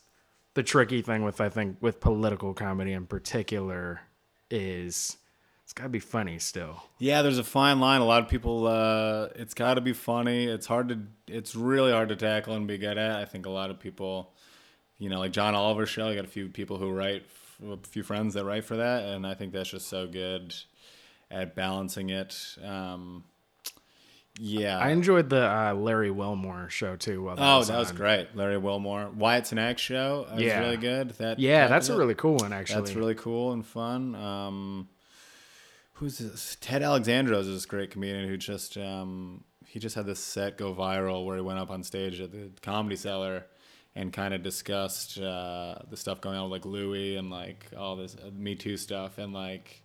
the tricky thing with i think with political comedy in particular is it's got to be funny still Yeah, there's a fine line. A lot of people, uh, it's got to be funny. It's hard to, it's really hard to tackle and be good at. I think a lot of people, you know, like John Oliver's show, I got a few people who write, a few friends that write for that, and I think that's just so good at balancing it. Um, yeah. I enjoyed the uh, Larry Wilmore show too. While oh, was that was on. great. Larry Wilmore. Wyatt's an Act show. That was really good. That Yeah, that that's a really cool one actually. That's really cool and fun. Um, who's this? Ted Alexandros is this great comedian who just um, he just had this set go viral where he went up on stage at the Comedy Cellar and kind of discussed uh, the stuff going on with like Louis and like all this uh, Me Too stuff and like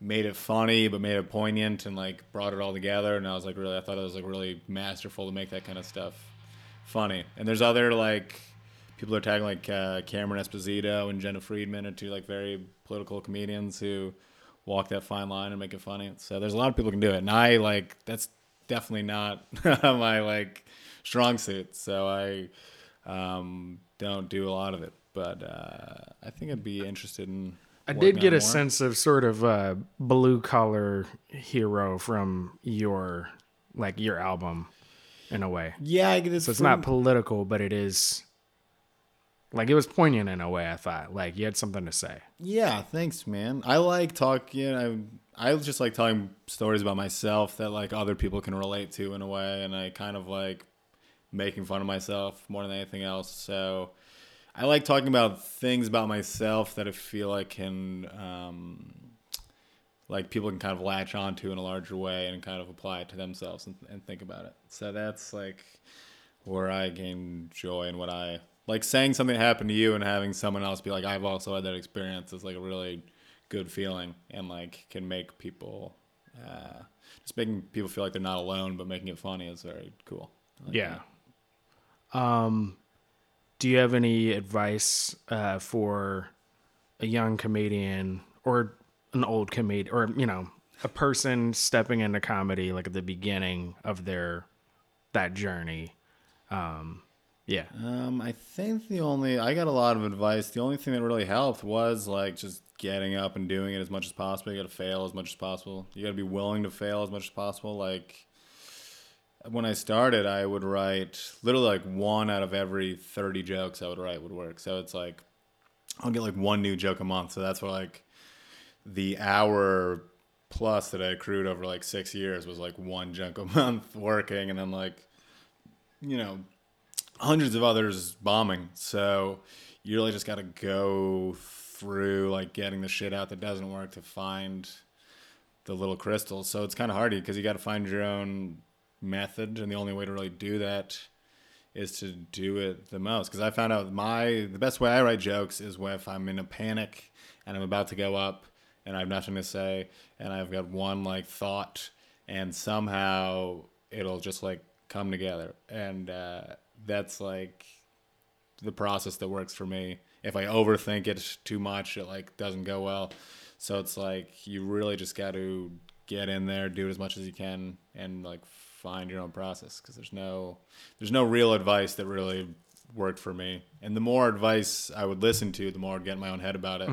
made it funny but made it poignant and like brought it all together. And I was like really I thought it was like really masterful to make that kind of stuff funny. And there's other like people are tagging like uh, Cameron Esposito and Jena Friedman are two like very political comedians who walk that fine line and make it funny. So there's a lot of people can do it. And I like that's definitely not my like strong suit. So I um, don't do a lot of it. But uh, I think I'd be interested in I did get a more. sense of sort of a blue collar hero from your like your album in a way. Yeah, I get this. So it's not political, but it is like it was poignant in a way. I thought like you had something to say. Yeah, thanks, man. I like talking. I I just like telling stories about myself that like other people can relate to in a way, and I kind of like making fun of myself more than anything else. So I like talking about things about myself that I feel like can um, like people can kind of latch onto in a larger way and kind of apply it to themselves and, and think about it. So that's like where I gain joy and what I like saying something happened to you and having someone else be like, I've also had that experience is like a really good feeling and like can make people uh, just making people feel like they're not alone, but making it funny is very cool. Like yeah. that. Um, do you have any advice uh, for a young comedian or an old comedian, or you know, a person stepping into comedy like at the beginning of their that journey? Um, yeah. Um, I think the only I got a lot of advice. The only thing that really helped was like just getting up and doing it as much as possible. You got to fail as much as possible. You got to be willing to fail as much as possible. Like when I started, I would write literally like one out of every thirty jokes I would write would work. So it's like I'll get like one new joke a month. So that's where like the hour plus that I accrued over like six years was like one joke a month working, and then like you know hundreds of others bombing. So you really just got to go through like getting the shit out that doesn't work to find the little crystals. So it's kind of hardy because you got to find your own method, and the only way to really do that is to do it the most. Because I found out my the best way I write jokes is if I'm in a panic and I'm about to go up and I have nothing to say and I've got one like thought and somehow it'll just like come together and uh, that's like the process that works for me. If I overthink it too much, it like doesn't go well. So it's like you really just got to get in there, do it as much as you can, and like find your own process because there's no there's no real advice that really worked for me. And the more advice I would listen to, the more I'd get in my own head about it,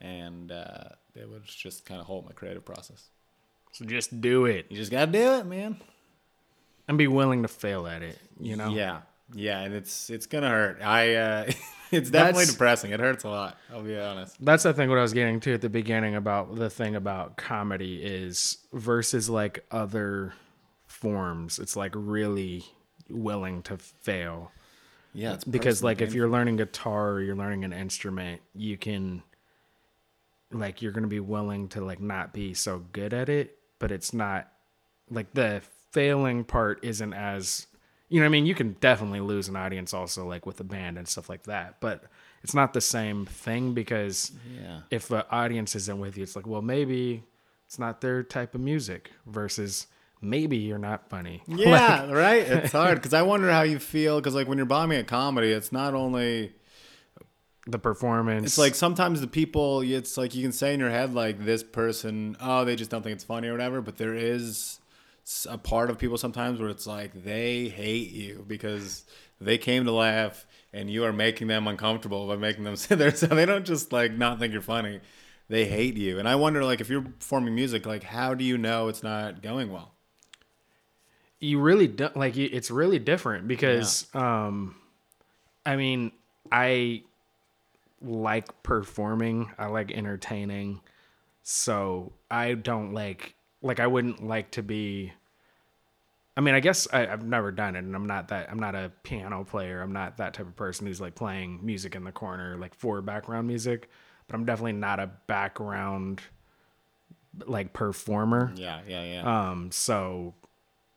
and uh, it would just kind of halt my creative process. So just do it You just gotta do it, man. and be willing to fail at it. You know. Yeah, yeah, and it's it's gonna hurt. I uh, it's definitely That's- depressing. It hurts a lot. I'll be honest. That's I think what I was getting to at the beginning about the thing about comedy is versus like other forms. It's like really willing to fail. Yeah, it's because like if you're learning guitar or you're learning an instrument, you can like you're gonna be willing to like not be so good at it, but it's not like the failing part isn't as you know what I mean? You can definitely lose an audience also like with a band and stuff like that, but it's not the same thing because yeah, if the audience isn't with you, it's like, well, maybe it's not their type of music versus maybe you're not funny. yeah, right. It's hard because I wonder how you feel because like when you're bombing a comedy, it's not only the performance. it's like sometimes the people it's like you can say in your head like this person oh they just don't think it's funny or whatever, but there is a part of people sometimes where it's like they hate you because they came to laugh and you are making them uncomfortable by making them sit there so they don't just like not think you're funny they hate you and i wonder like if you're performing music like how do you know it's not going well you really don't like it's really different because um I mean, I like performing, I like entertaining. So, I don't like like I wouldn't like to be I mean, I guess I, I've never done it, and I'm not that. I'm not a piano player. I'm not that type of person who's like playing music in the corner, like for background music. But I'm definitely not a background like performer. yeah yeah yeah Um, so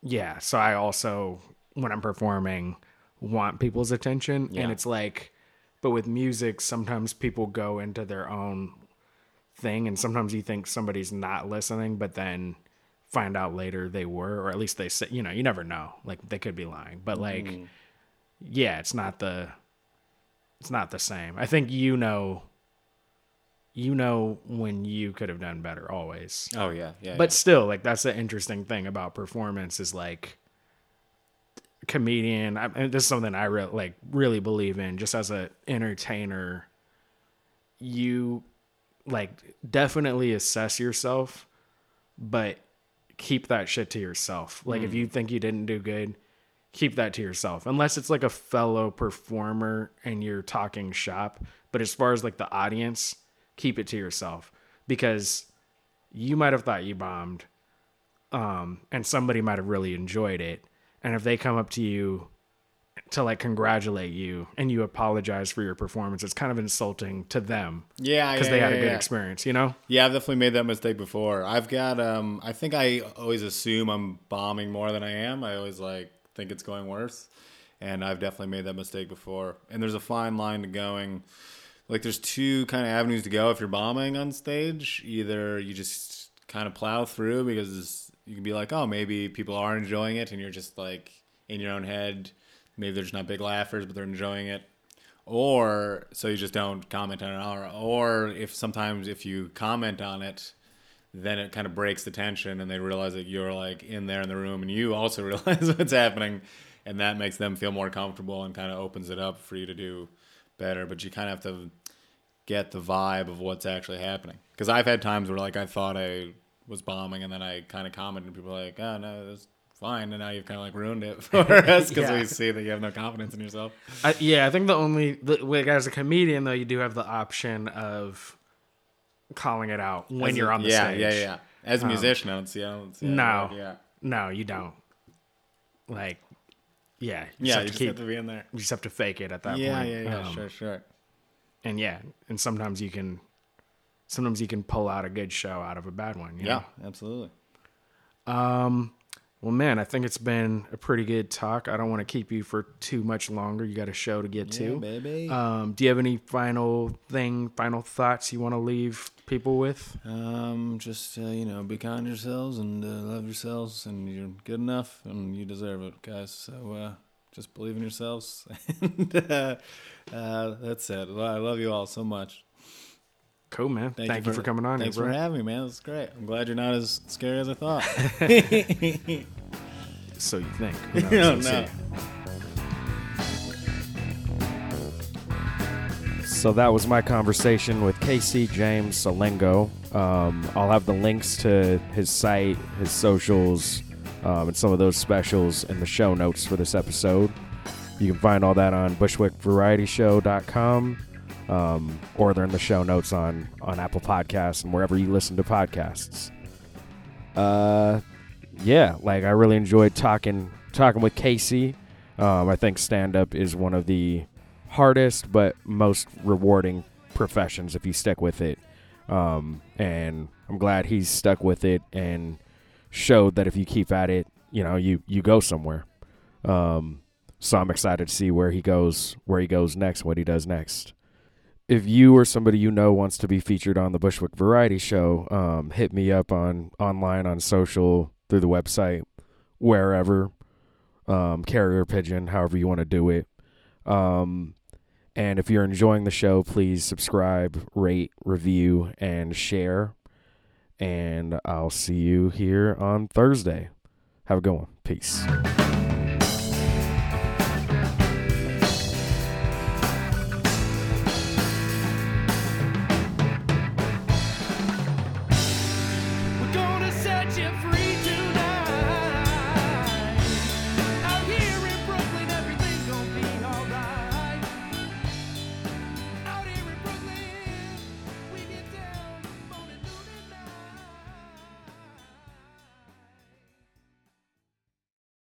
yeah, so I also when I'm performing want people's attention Yeah. and it's like but with music sometimes people go into their own thing and sometimes you think somebody's not listening but then find out later they were or at least they say you know you never know like they could be lying but like Mm-hmm. yeah it's not the it's not the same i think you know you know when you could have done better always. Oh yeah yeah but still like that's the interesting thing about performance is like comedian I, and this is something i re- like really believe in. Just as a entertainer you like definitely assess yourself but keep that shit to yourself. Like if mm. you think you didn't do good keep that to yourself. Unless it's like a fellow performer and you're talking shop. But as far as like the audience keep it to yourself because you might have thought you bombed um and somebody might have really enjoyed it and if they come up to you to like congratulate you and you apologize for your performance it's kind of insulting to them yeah because yeah, they had yeah, a good yeah. experience you know Yeah, I've definitely made that mistake before. I've got um I think I always assume I'm bombing more than I am. I always like think it's going worse. And I've definitely made that mistake before. And there's a fine line to going like there's two kind of avenues to go. If you're bombing on stage. Either you just kind of plow through because you can be like, "Oh, maybe people are enjoying it," and you're just like in your own head, maybe they're just not big laughers, but they're enjoying it. Or so you just don't comment on it or, or if sometimes if you comment on it then it kind of breaks the tension and they realize that you're like in there in the room and you also realize what's happening. And that makes them feel more comfortable and kind of opens it up for you to do better. But you kind of have to get the vibe of what's actually happening because i've had times where like i thought i was bombing and then i kind of commented and people are like oh no that's fine and now you've kind of like ruined it for us because Yeah. we see that you have no confidence in yourself I, yeah i think the only the, like as a comedian though you do have the option of calling it out when a- you're on the yeah, stage Yeah, yeah, yeah. As a musician, I don't see. I don't see. No. Yeah. no you don't like yeah you Yeah, just you have just to keep have to be in there. you just have to fake it at that Yeah, point yeah, yeah. Um, sure, sure. And yeah and sometimes you can sometimes you can pull out a good show out of a bad one you know? Yeah, absolutely. Um, well, man, I think it's been a pretty good talk. I don't want to keep you for too much longer. You got a show to get to. baby. Um, do you have any final thing, final thoughts you want to leave people with? um, just uh, you know, be kind to yourselves and uh, love yourselves, and you're good enough, and you deserve it, guys. So uh, just believe in yourselves, and uh, uh, that's it. I love you all so much. Cool, man. Thank, you, for, coming on. Thanks here, for having me, man. That's great. I'm glad you're not as scary as I thought. So you think? No, We'll no. So that was my conversation with Casey James Salengo. Um, I'll have the links to his site, his socials, um, and some of those specials in the show notes for this episode. You can find all that on bushwickvarietyshow.com um, or they're in the show notes on, on Apple Podcasts and wherever you listen to podcasts. Uh, yeah, like I really enjoyed talking talking with Casey. Um, I think stand up is one of the hardest but most rewarding professions if you stick with it. Um, and I'm glad he's stuck with it and showed that if you keep at it, you know, you you go somewhere. Um, so I'm excited to see where he goes, where he goes next, what he does next. If you or somebody you know wants to be featured on the Bushwick Variety Show, um, hit me up on online on social through the website, wherever, um, carrier pigeon, however you want to do it. Um, and if you're enjoying the show, please subscribe, rate, review, and share. And I'll see you here on Thursday. Have a good one. Peace.